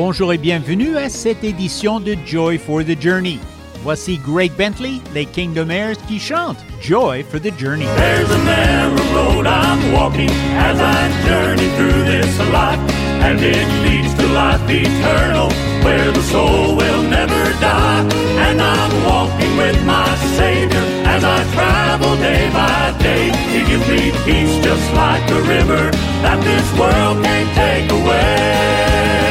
Bonjour et bienvenue à cette édition de Joy for the Journey. Voici Greg Bentley, les Kingdom Heirs, qui chantent Joy for the Journey. There's a narrow road I'm walking as I journey through this life, and it leads to life eternal, where the soul will never die. And I'm walking with my Savior as I travel day by day. He gives me peace just like a river that this world can't take away.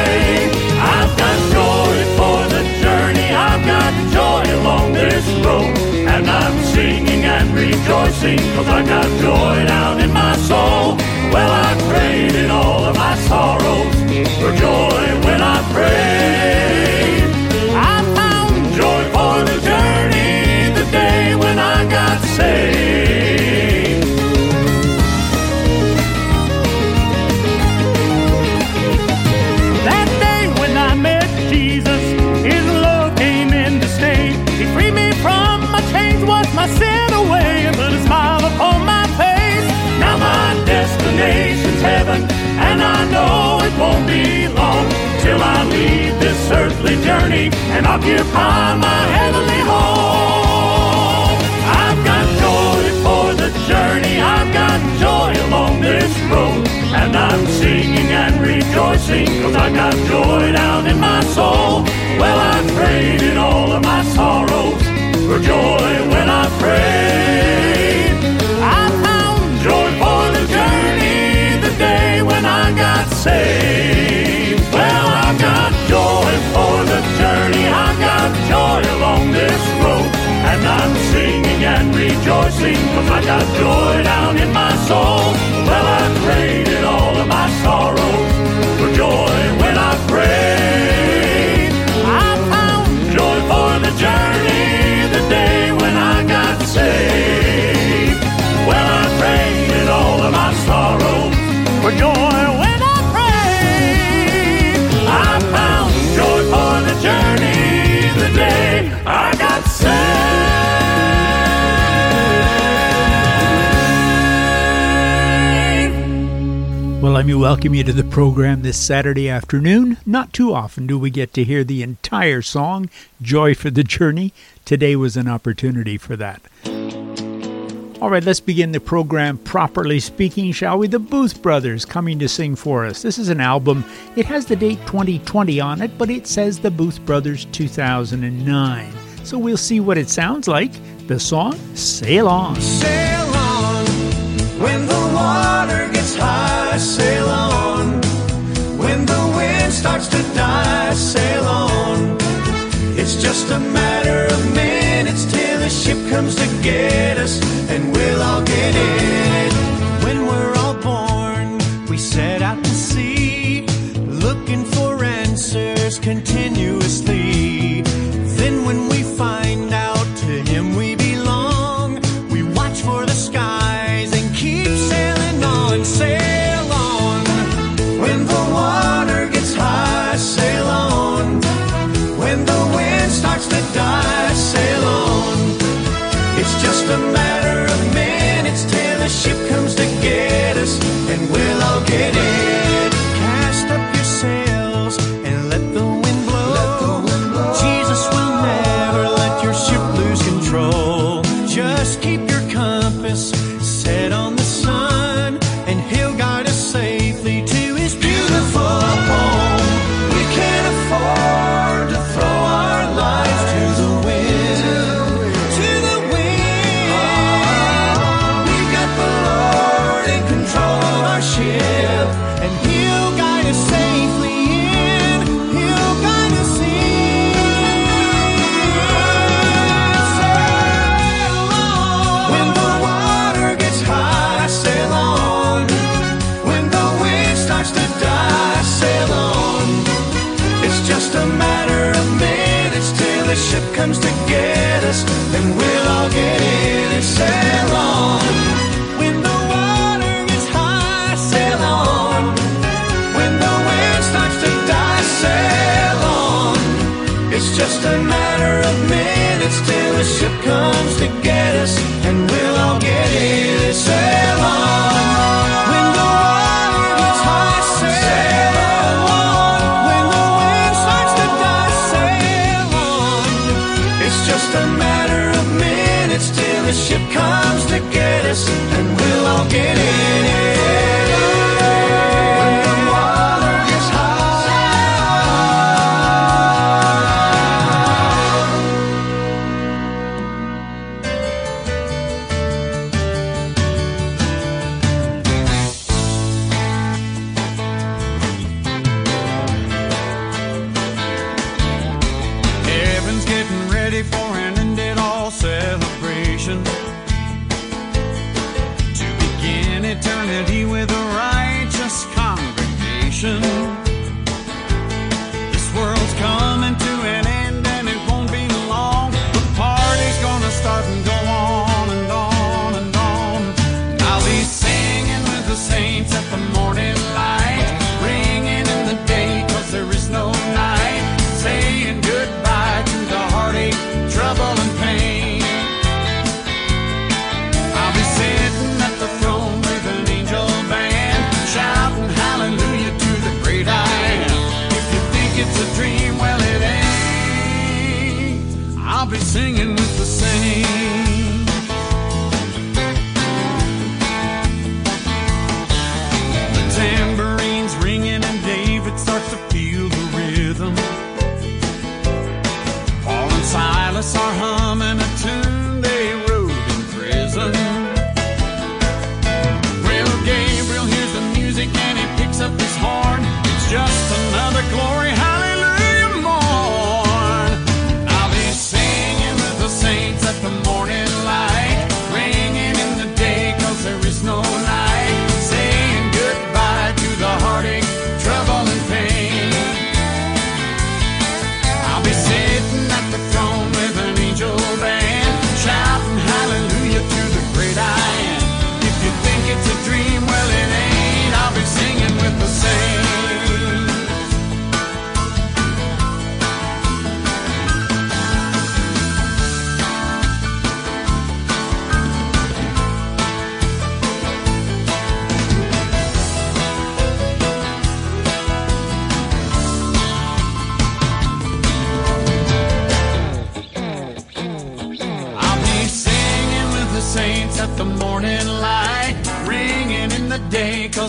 Along this road, and I'm singing and rejoicing cause I got joy down in my soul. Well, I traded all of my sorrows for joy earthly journey and occupy my heavenly home. I've got joy for the journey, I've got joy along this road, and I'm singing and rejoicing cause I got joy down in my soul. Well, I traded all of my sorrows for joy when I prayed. I found joy for the journey the day when I got saved. Along this road, and I'm singing and rejoicing cause I got joy down in my soul. Let me welcome you to the program this Saturday afternoon. Not too often do we get to hear the entire song, Joy for the Journey. Today was an opportunity for that. All right, let's begin the program properly speaking, shall we? The Booth Brothers coming to sing for us. This is an album. It has the date 2020 on it, but it says the Booth Brothers 2009. So we'll see what it sounds like. The song, Sail On. Sail on when the water gets high. Sail on when the wind starts to die. Sail on. It's just a matter of minutes till the ship comes to get us, and we'll all get in it. When we're all born, we set out to sea, looking for answers continuously. And we'll all get in.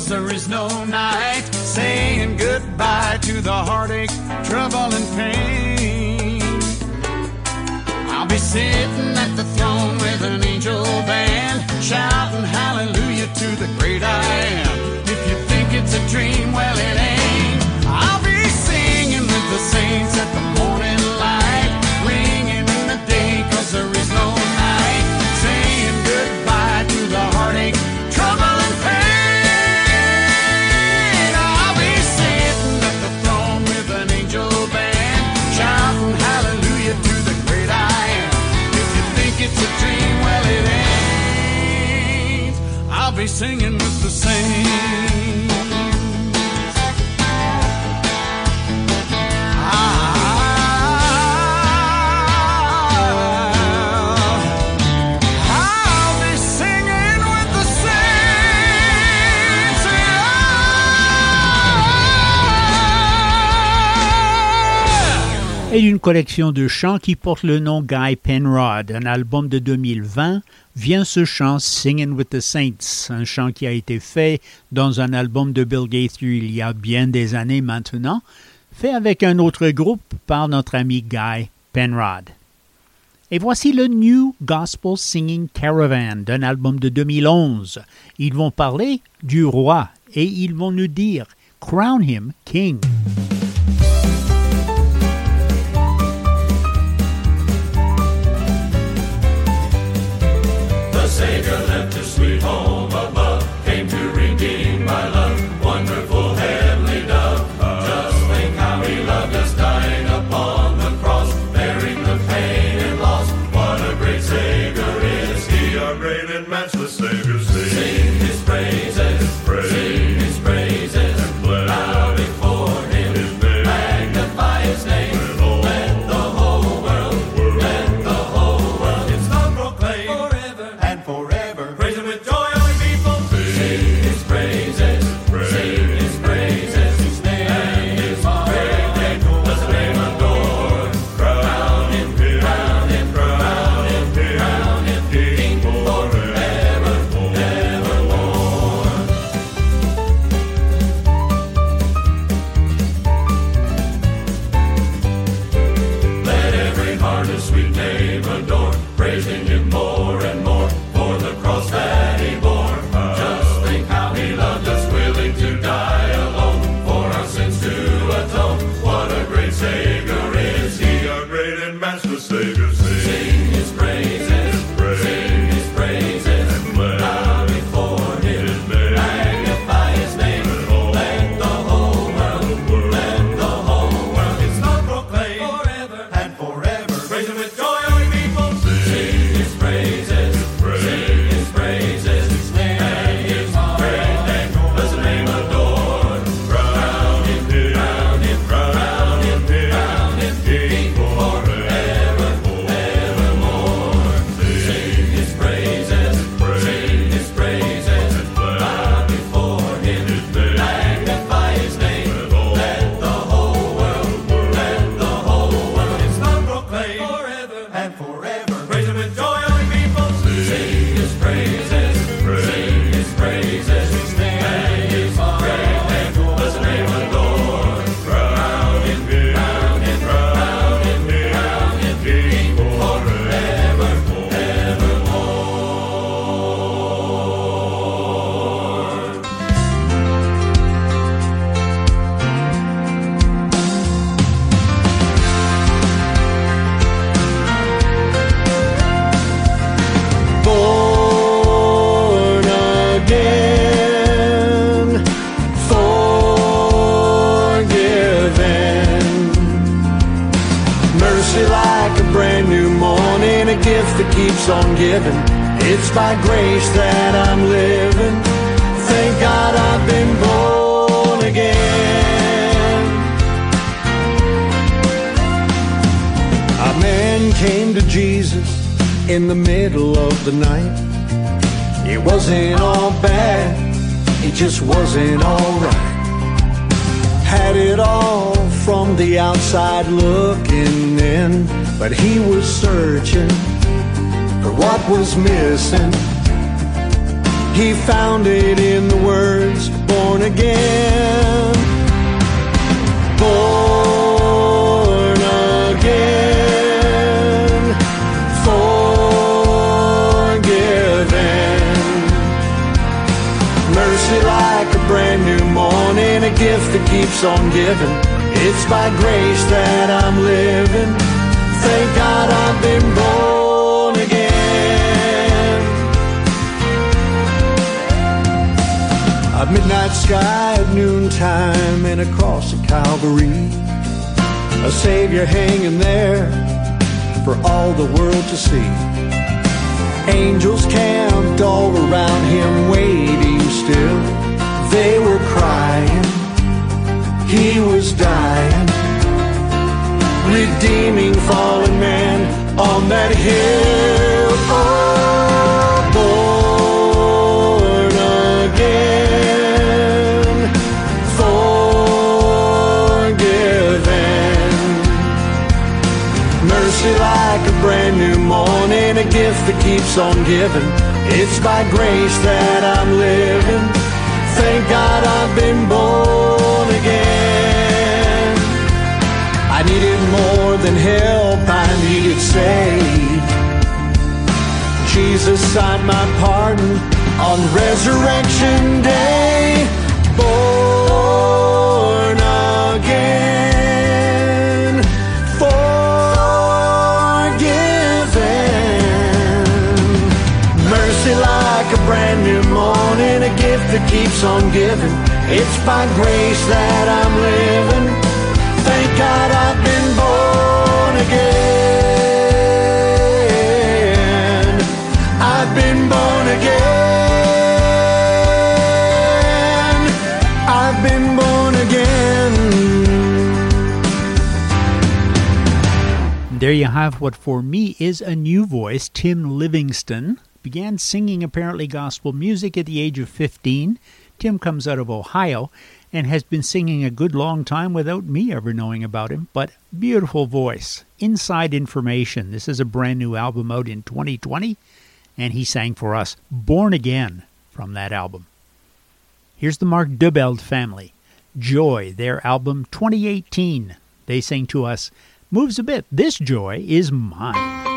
there is no night saying goodbye to the heartache, trouble, and pain. I'll be sitting at the throne with an angel band, shouting hallelujah to the great I am. If you think it's a dream, well, it ain't. I'll be singing with the saints at the et une collection de chants qui porte le nom Guy Penrod. Un album de 2020 vient ce chant Singing with the Saints, un chant qui a été fait dans un album de Bill Gaither il y a bien des années maintenant, fait avec un autre groupe par notre ami Guy Penrod. Et voici le New Gospel Singing Caravan d'un album de 2011. Ils vont parler du roi et ils vont nous dire Crown him King. Gift that keeps on giving. It's by grace that I'm living. Thank God I've been born again. A midnight sky at noontime and across the Calvary. A Savior hanging there for all the world to see. Angels camped all around him, waiting still. They were crying, he was dying, redeeming fallen man on that hill. Oh, born again, forgiven. Mercy like a brand new morning, a gift that keeps on giving. It's by grace that I'm living. Thank God I've been born I needed more than help, I needed save. Jesus signed my pardon on Resurrection Day. Born again, forgiven. Mercy like a brand new morning, a gift that keeps on giving. It's by grace that I'm living. God I've been born again. I've been born again. I've been born again. There you have what for me is a new voice. Tim Livingston began singing apparently gospel music at the age of 15. Tim comes out of Ohio and has been singing a good long time without me ever knowing about him, but beautiful voice. Inside Information. This is a brand new album out in 2020, and he sang for us Born Again from that album. Here's the Mark Dubeld family. Joy, their album 2018. They sing to us Moves a Bit. This joy is mine.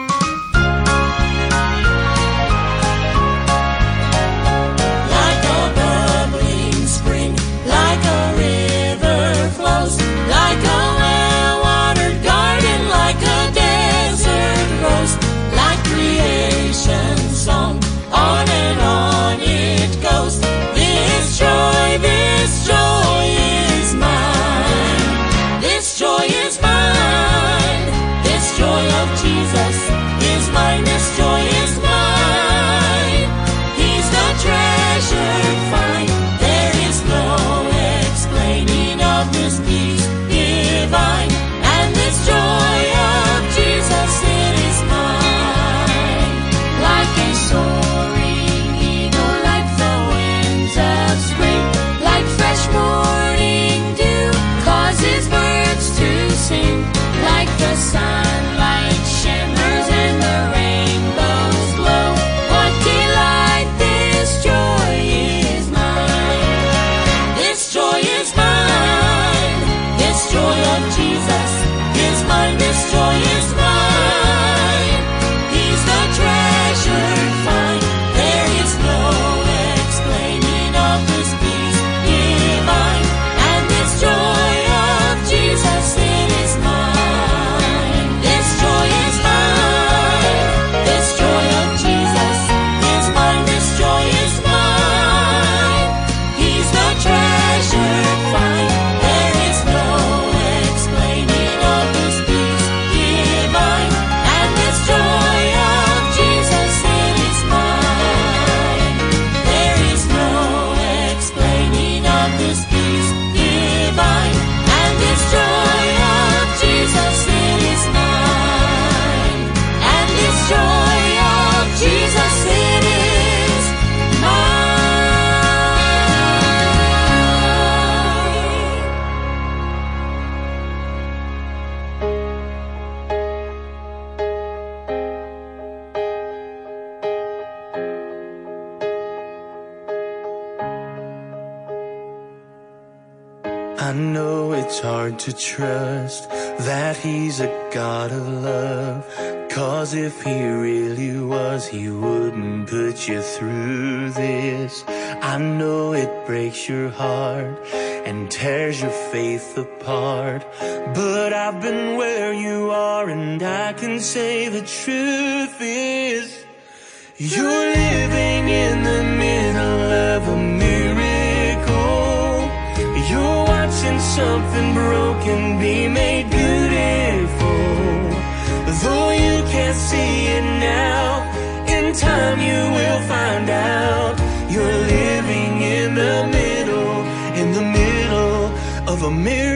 This joy is mine. He's the treasure find. There is no explaining of this peace divine. And this joy of Jesus, mine. Like a soaring eagle, like the winds of spring, like fresh morning dew, causes birds to sing. Like the mine. This I know it breaks your heart and tears your faith apart. But I've been where you are and I can say the truth is you're living in the middle of a miracle. You're watching something broken be made beautiful. Though you can't see it now, in time you will find out. Of a miracle.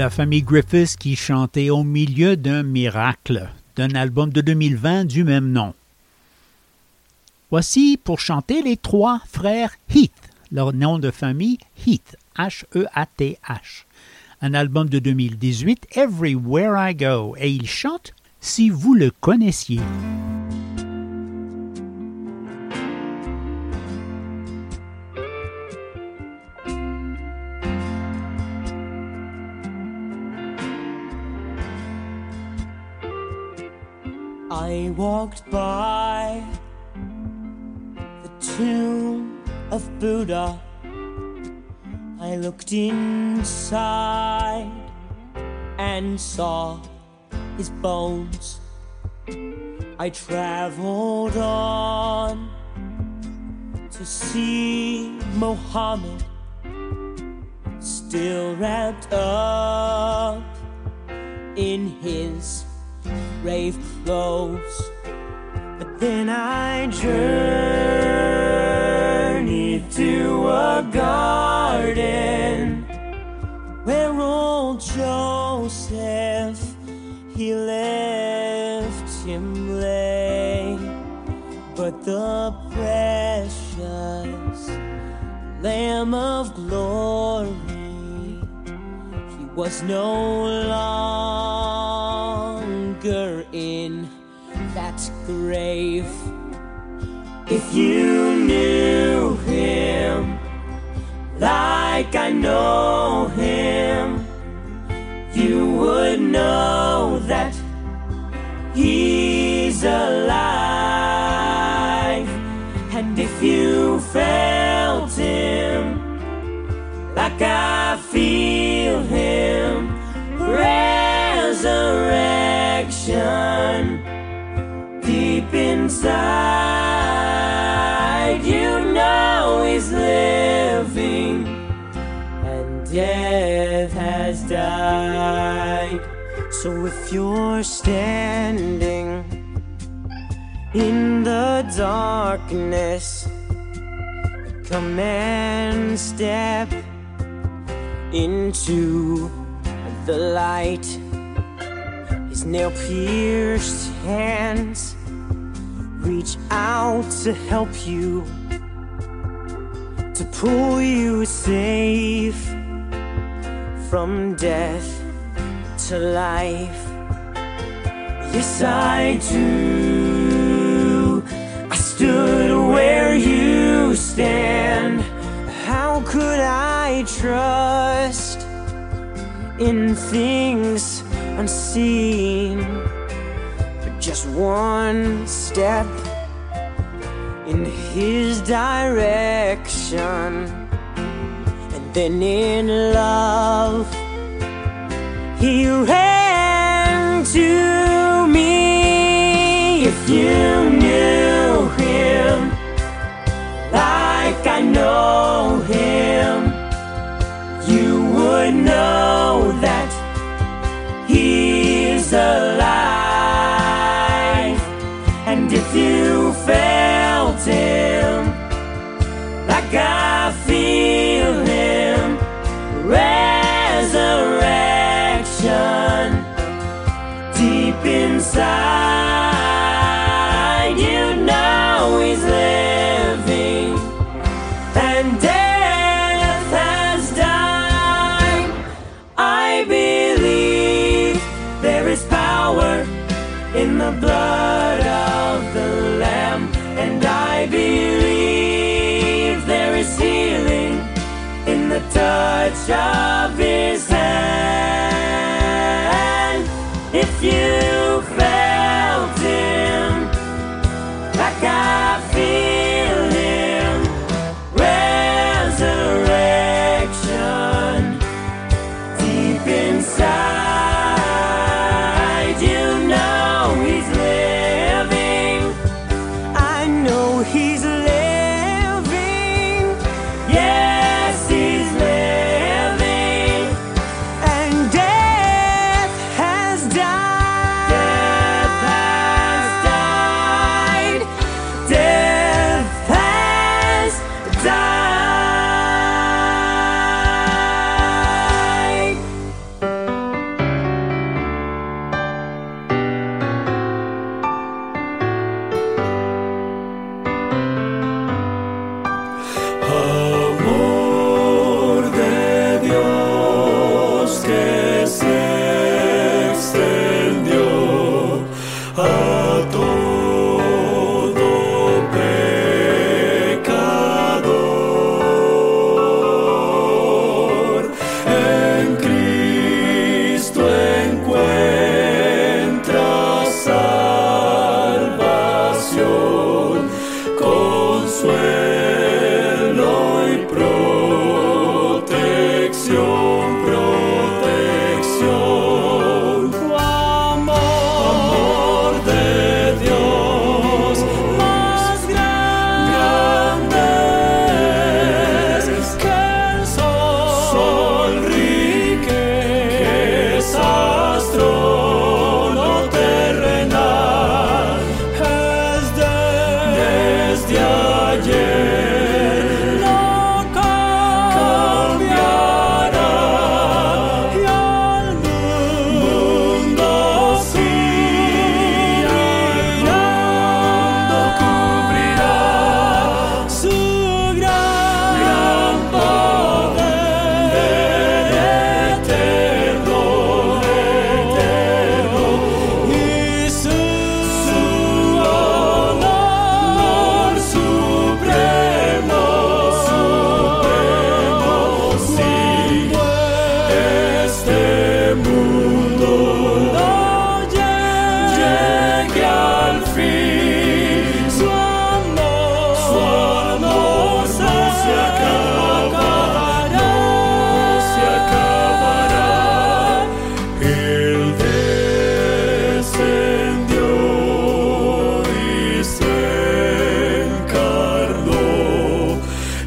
La famille Griffiths qui chantait au milieu d'un miracle d'un album de 2020 du même nom. Voici pour chanter les trois frères Heath, leur nom de famille Heath, H-E-A-T-H. Un album de 2018, Everywhere I Go, et ils chantent Si vous le connaissiez. I walked by the tomb of Buddha. I looked inside and saw his bones. I traveled on to see Mohammed still wrapped up in his grave clothes. But then I journeyed to a garden where old Joseph he left him lay. But the precious Lamb of glory he was no longer in that grave. If you knew him like I know him, you would know that he's alive. And if you felt him inside you know he's living, and death has died. So if you're standing in the darkness, come and step into the light. His nail pierced hands reach out to help you, to pull you safe from death to life. Yes, I do. I stood where you stand. How could I trust in things unseen? Just one step in his direction, and then in love, he ran to me. If you knew him like I know him, you would know that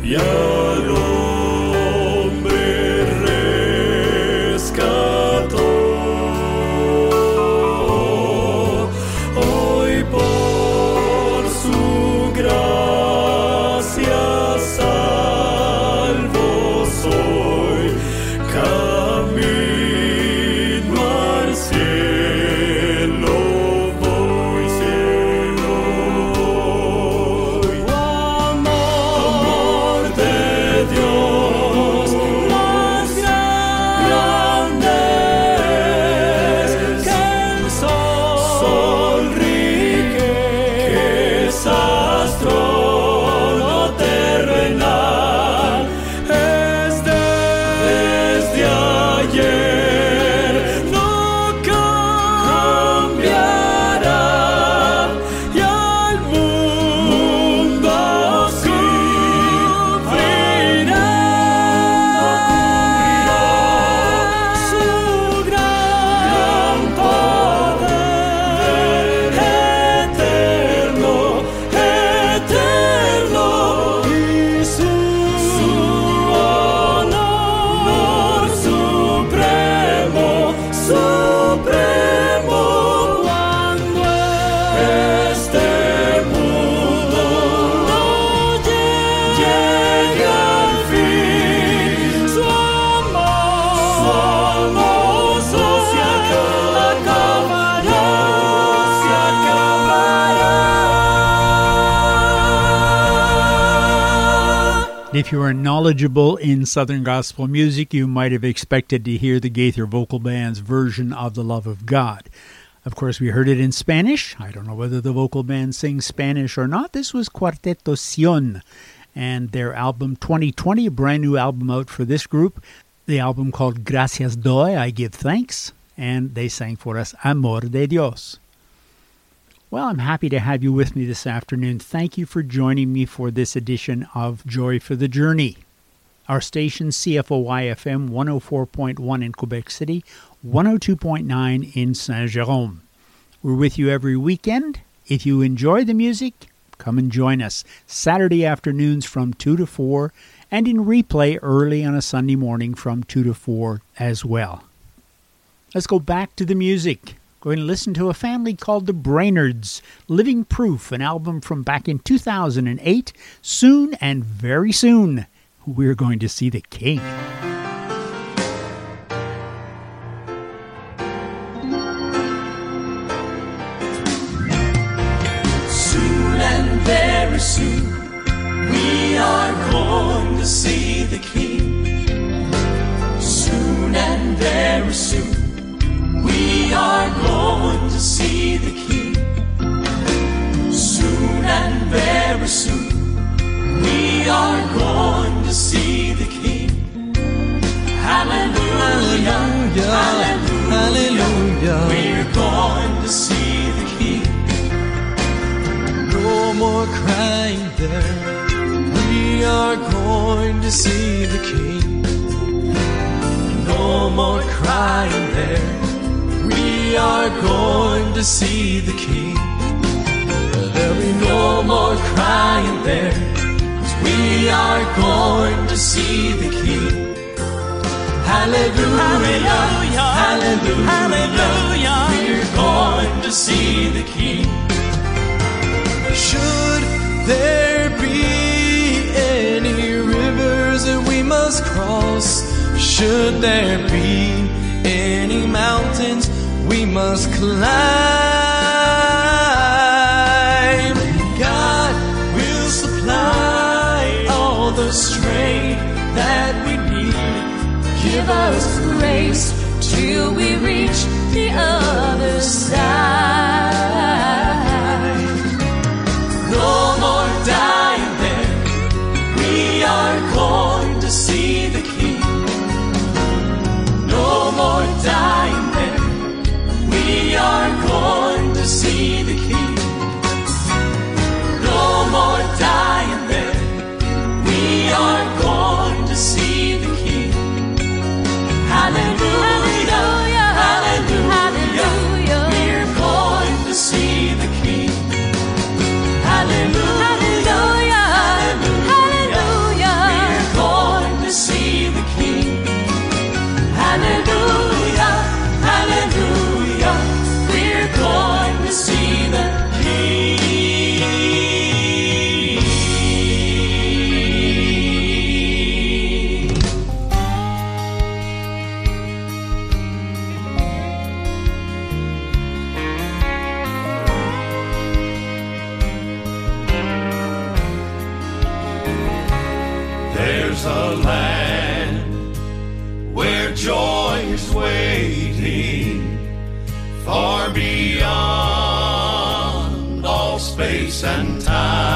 Yeah. Knowledgeable in Southern gospel music, you might have expected to hear the Gaither Vocal Band's version of The Love of God. Of course, we heard it in Spanish. I don't know whether the vocal band sings Spanish or not. This was Cuarteto Sion and their album 2020, a brand new album out for this group. The album called Gracias Doy, I Give Thanks, and they sang for us Amor de Dios. Well, I'm happy to have you with me this afternoon. Thank you for joining me for this edition of Joy for the Journey. Our station, CFOY FM 104.1 in Quebec City, 102.9 in Saint Jerome. We're with you every weekend. If you enjoy the music, come and join us Saturday afternoons from 2 to 4 and in replay early on a Sunday morning from 2 to 4 as well. Let's go back to the music going to listen to a family called the Brainards, Living Proof, an album from back in 2008. Soon and very soon, we're going to see the King. Soon and very soon, we are going to see the King. Soon and very soon, we are going to see the King. Soon and very soon, we are going to see the King. Hallelujah, hallelujah, hallelujah. We're going to see the King. No more crying there. We are going to see the King. No more crying there. We are going to see the King. There'll be no more crying we are going to see the King. Hallelujah, hallelujah, hallelujah. We're going to see the King. Should there be any rivers that we must cross? Should there be any mountains we must climb? Give us grace till we reach the other joy is waiting far beyond all space and time.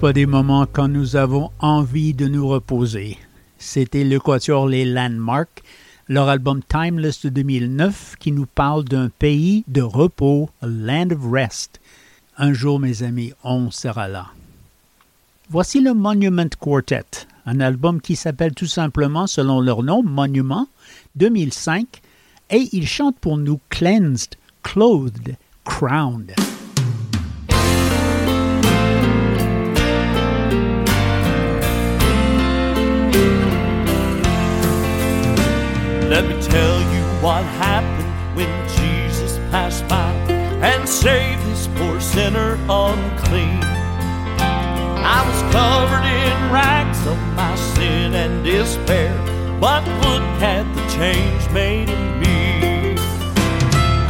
Pas, des moments quand nous avons envie de nous reposer. C'était le quatuor Les Landmarks, leur album Timeless de 2009 qui nous parle d'un pays de repos, land of rest. Un jour, mes amis, on sera là. Voici le Monument Quartet, un album qui s'appelle tout simplement, selon leur nom, Monument, 2005, et ils chantent pour nous Cleansed, Clothed, Crowned. What happened when Jesus passed by and saved this poor sinner unclean. I was covered in rags of my sin and despair, but look at the change made in me.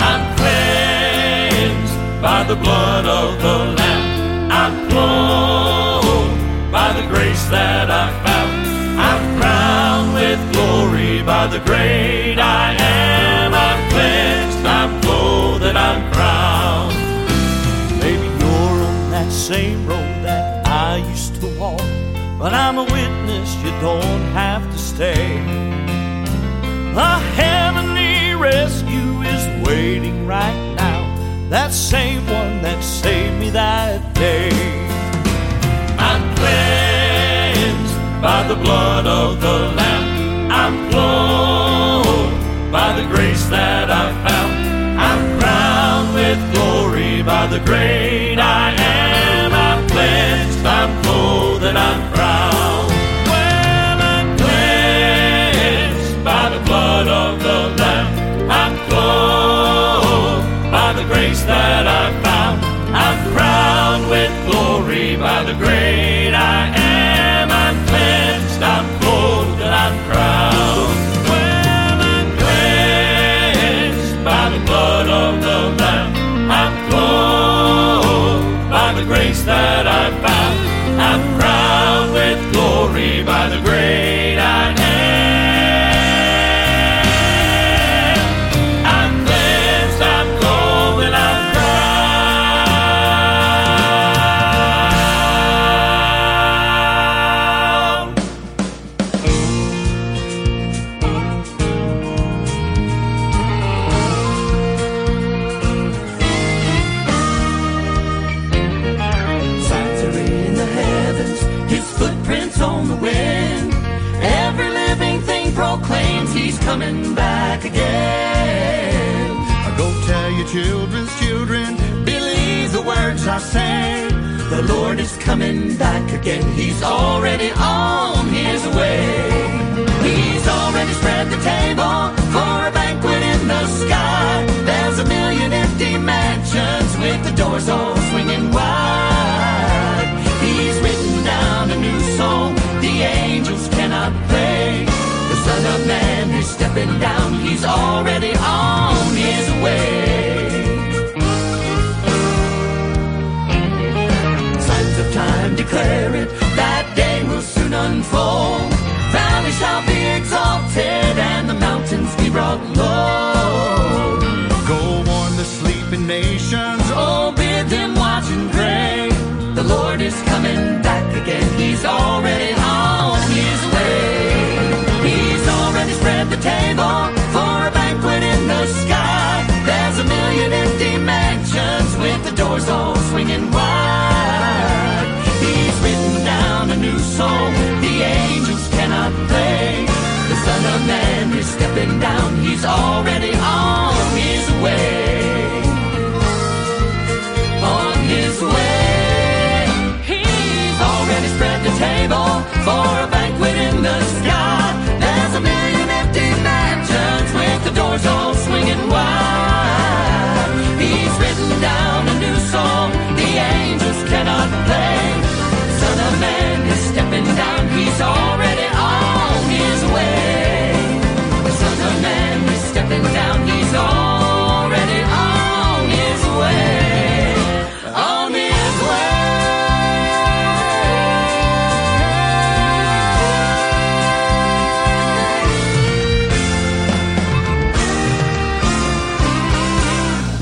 I'm cleansed by the blood of the Lamb. I'm clothed by the grace that I found. By the great I am. I'm cleansed, I'm clothed, I'm crowned. Maybe you're on that same road that I used to walk, but I'm a witness you don't have to stay. A heavenly rescue is waiting right now. That same one that saved me that day. I'm cleansed by the blood of the Lamb. I'm clothed by the grace that I found. I'm crowned with glory by the great I am. I'm cleansed, I'm clothed, and I'm crowned. Well, I'm cleansed by the blood of the Lamb. I'm clothed by the grace that I found. I'm crowned with glory by the great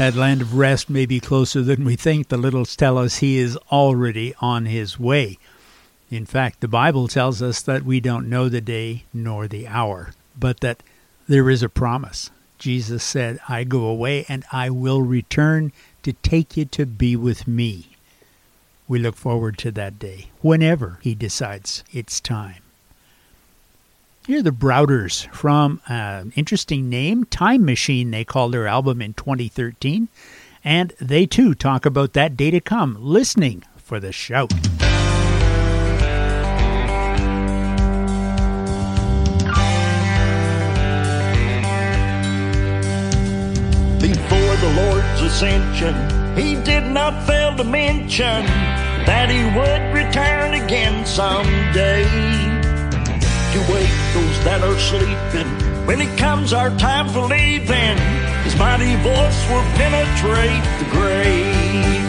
That land of rest may be closer than we think. The littles tell us he is already on his way. In fact, the Bible tells us that we don't know the day nor the hour, but that there is a promise. Jesus said, I go away and I will return to take you to be with me. We look forward to that day, whenever he decides it's time. Here are the Browders from an interesting name, Time Machine, they called their album in 2013. And they too talk about that day to come, listening for the shout. Before the Lord's ascension, he did not fail to mention that he would return again someday to wake those that are sleeping. When it comes our time for leaving, his mighty voice will penetrate the grave.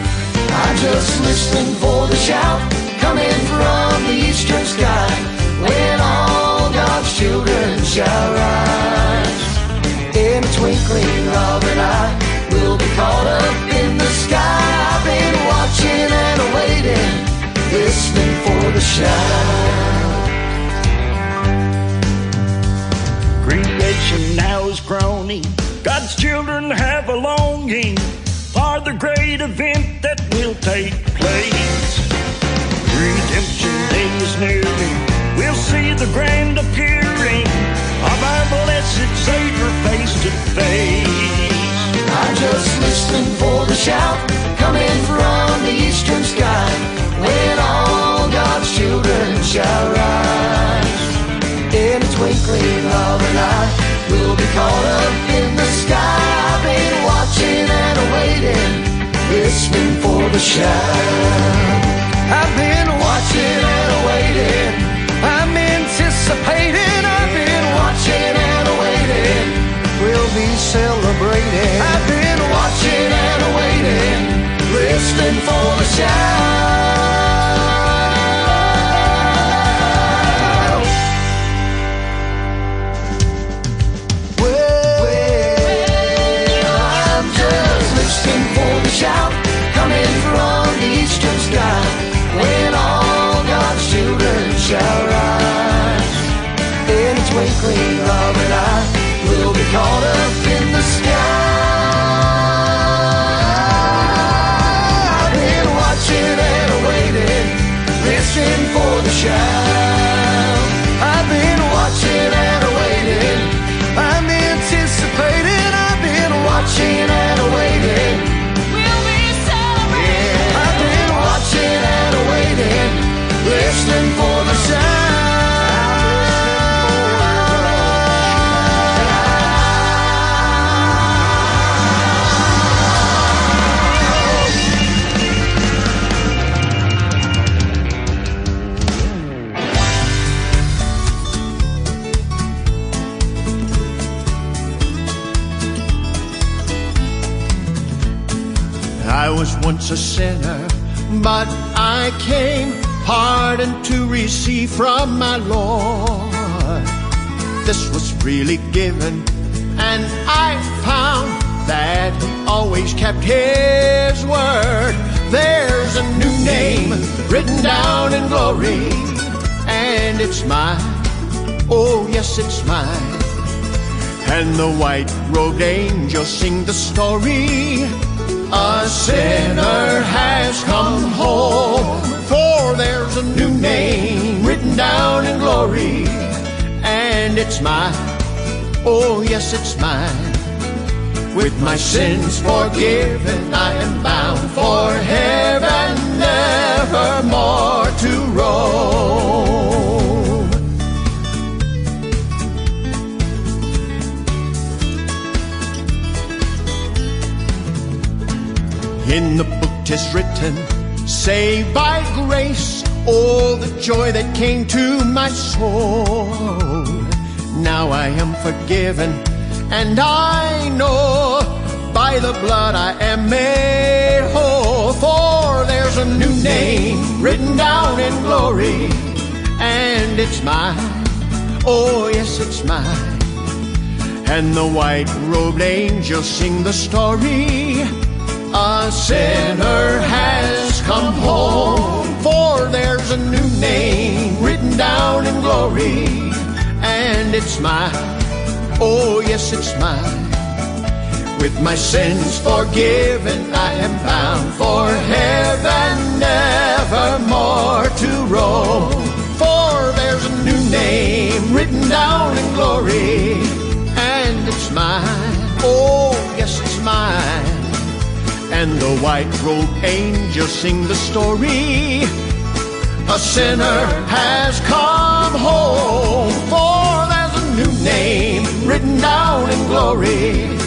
I'm just listening for the shout coming from the eastern sky when all God's children shall rise. In a twinkling of an eye, we'll be caught up in the sky. I've been watching and waiting, listening for the shout. Now is groaning. God's children have a longing for the great event that will take place. Redemption day is nearing. We'll see the grand appearing of our blessed Savior face to face. I'm just listening for the shout coming from the eastern sky when all God's children shall rise. In a twinkling of an eye, we'll be caught up in the sky. I've been watching and waiting, listening for the shout. I've been watching and waiting. I'm anticipating. I've been watching and waiting. We'll be celebrating. I've been watching and waiting, listening for the shout. Of an eye, we'll be caught up in the sky. I've been watching and waiting, listening for the shout. Sinner, but I came pardon to receive from my Lord. This was freely given, and I found that He always kept His word. There's a new name written down in glory, and it's mine. Oh, yes, it's mine. And the white robed angels sing the story. A sinner has come home, for there's a new name written down in glory, and it's mine. Oh, yes, it's mine. With my sins forgiven, I am bound for heaven, nevermore to roam. In the book tis written, saved by grace, all the joy that came to my soul. Now I am forgiven, and I know by the blood I am made whole. For there's a new name written down in glory, and it's mine. Oh, yes, it's mine. And the white robed angels sing the story. A sinner has come home, for there's a new name written down in glory, and it's mine. Oh, yes, it's mine. With my sins forgiven, I am bound for heaven, nevermore to roam. For there's a new name written down in glory, and it's mine. Oh. And the white robed angels sing the story. A sinner has come home, for there's a new name written down in glory,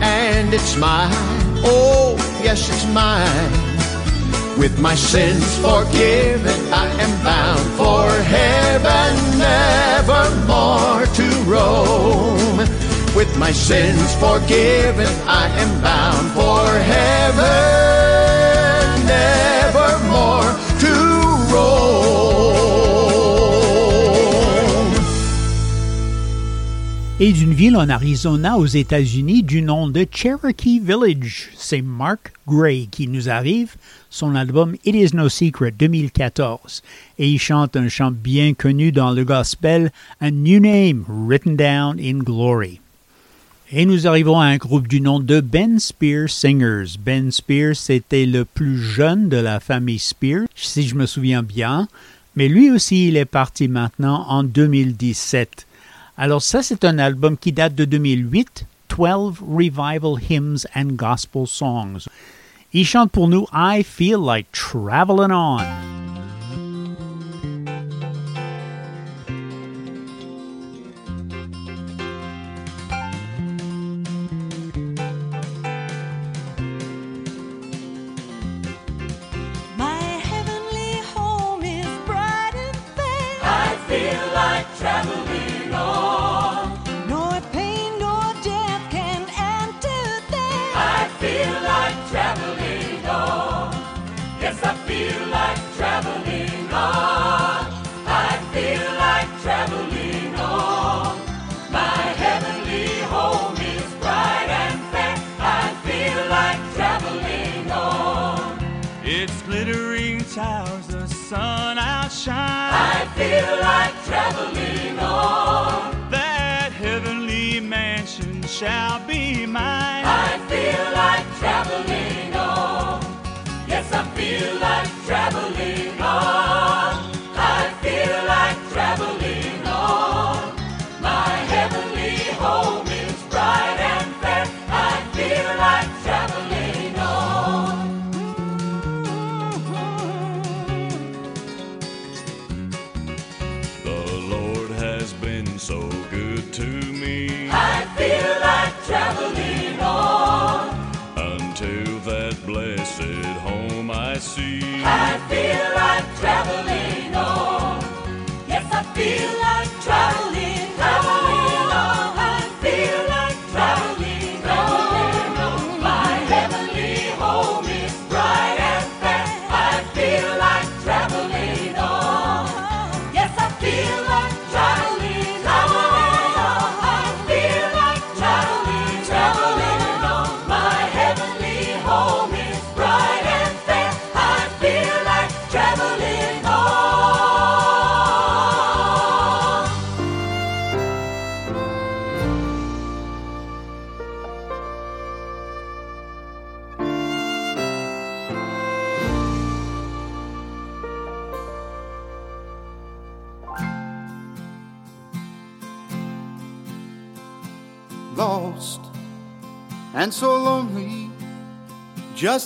and it's mine. Oh, yes, it's mine. With my sins forgiven, I am bound for heaven, nevermore to roam. With my sins forgiven, I am bound for heaven, nevermore to roam. Et d'une ville en Arizona aux États-Unis du nom de Cherokee Village, c'est Mark Gray qui nous arrive, son album It Is No Secret 2014. Et il chante un chant bien connu dans le gospel, A New Name Written Down in Glory. Et nous arrivons à un groupe du nom de Ben Spear Singers. Ben Spear, c'était le plus jeune de la famille Spear, si je me souviens bien, mais lui aussi, il est parti maintenant en 2017. Alors ça, c'est un album qui date de 2008, 12 Revival Hymns and Gospel Songs. Il chante pour nous I Feel Like Traveling On.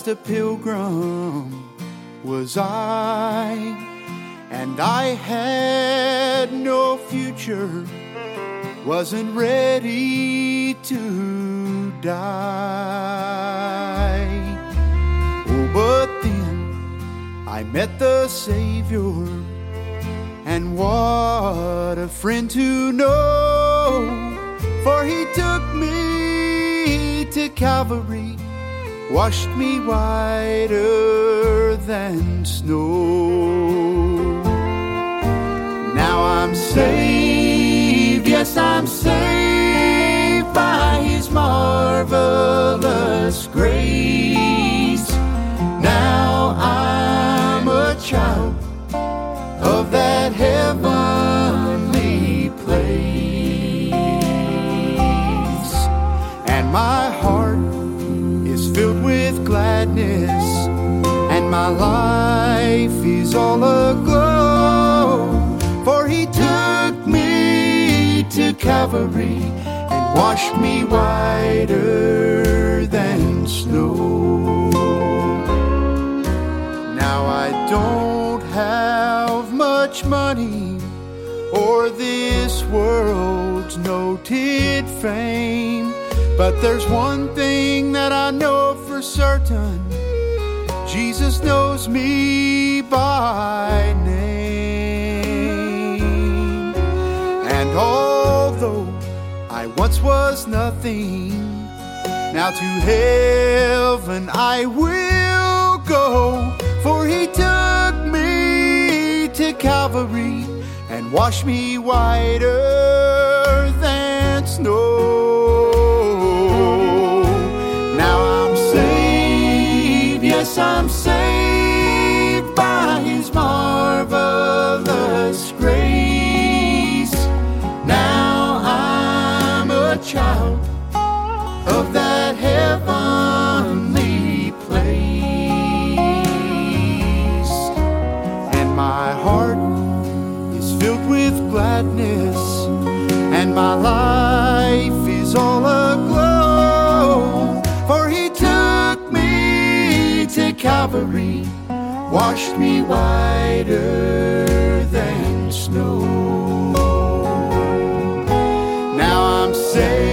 Just a pilgrim was I, and I had no future, wasn't ready to die. Oh, but then I met the Savior, and what a friend to know, for he took me to Calvary washed me whiter than snow. Now I'm saved, yes, I'm saved by His marvelous grace. Now I'm a child of that heavenly place, and my life is all aglow. For he took me to Calvary and washed me whiter than snow. Now I don't have much money or this world's noted fame. But there's one thing that I know for certain Jesus knows me by name. And although I once was nothing, now to heaven I will go. For he took me to Calvary and washed me whiter than snow. I'm saved by his marvelous grace. Now I'm a child of that heavenly place, and my heart is filled with gladness, and my life Calvary, washed me whiter than snow. Now I'm saved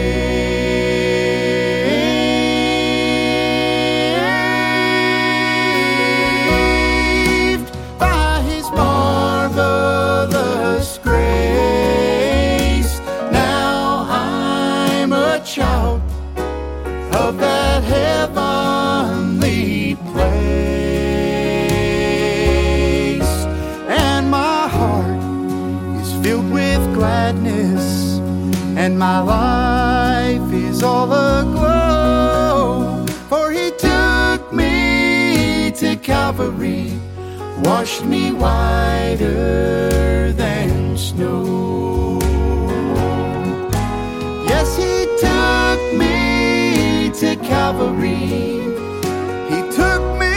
and my life is all aglow. For he took me to Calvary, washed me whiter than snow. Yes, he took me to Calvary. He took me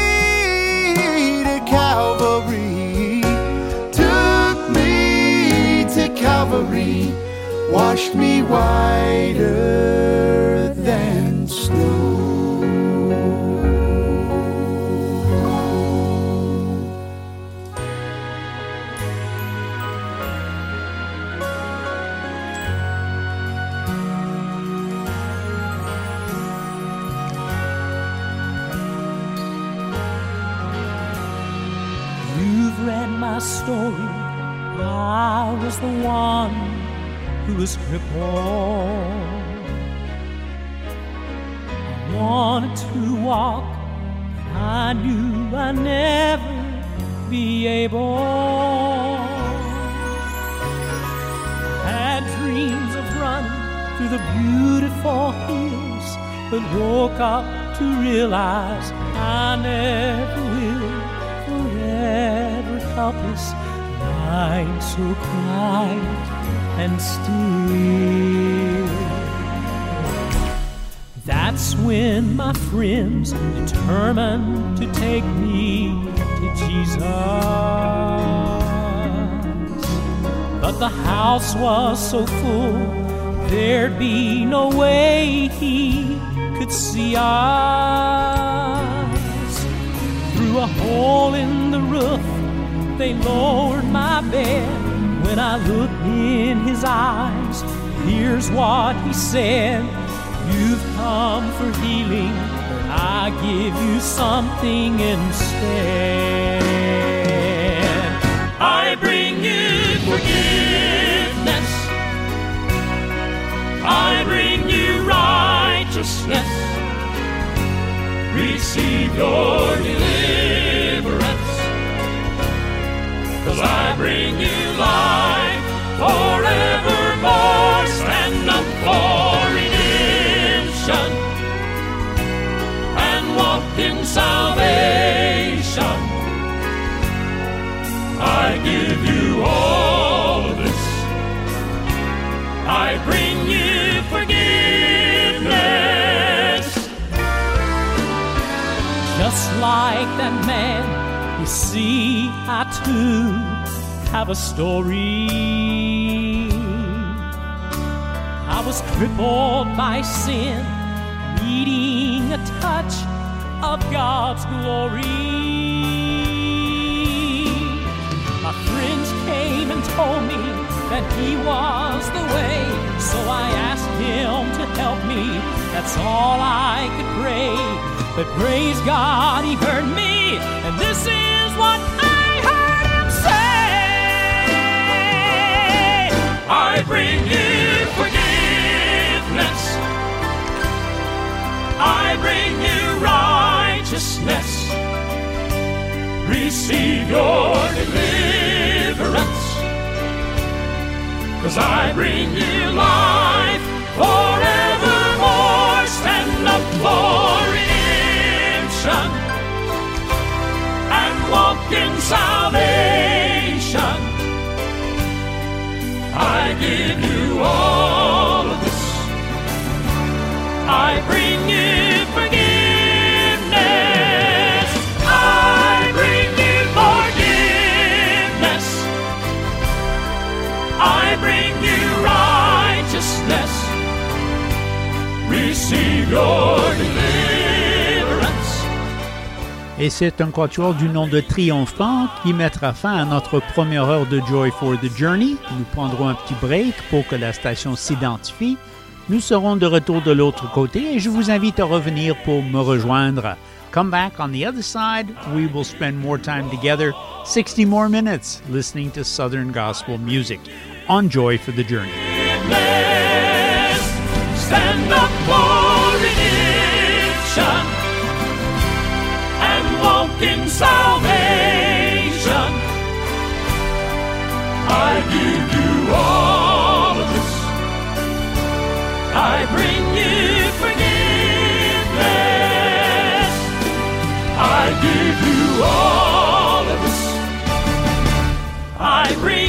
to Calvary. Took me to Calvary. Washed me whiter than snow. You've read my story. I was the one was crippled. I wanted to walk, but I knew I'd never be able. I had dreams of running through the beautiful hills, but woke up to realize I never will. Forever helpless, mind so quiet and still. That's when my friends determined to take me to Jesus. But the house was so full, there'd be no way he could see us. Through a hole in the roof, they lowered my bed. When I looked in his eyes, here's what he said You've come for healing, but I give you something instead. I bring you forgiveness. I bring you righteousness. Receive your deliverance. Cause I bring you life forevermore. Stand up for redemption and walk in salvation. I give you all of this. I bring you forgiveness. Just like that man, you see, I too have a story. I was crippled by sin, needing a touch of God's glory. My friends came and told me that He was the way, so I asked Him to help me. That's all I could pray. But praise God, He heard me, and this is what I bring you forgiveness, I bring you righteousness receive your deliverance. Cause I bring you life forevermore. Stand up for redemption and walk in salvation. I bring you forgiveness. I bring you forgiveness. I bring you righteousness. Receive your deliverance. Et c'est un quatuor du nom de Triomphant qui mettra fin à notre première heure de Joy for the Journey. Nous prendrons un petit break pour que la station s'identifie. Nous serons de retour de l'autre côté et je vous invite à revenir pour me rejoindre. Come back on the other side. We will spend more time together, 60 more minutes listening to Southern Gospel music on Joy for the Journey. Stand up for redemption and walk in salvation. I give you all. I bring you forgiveness. I give you all of this. I bring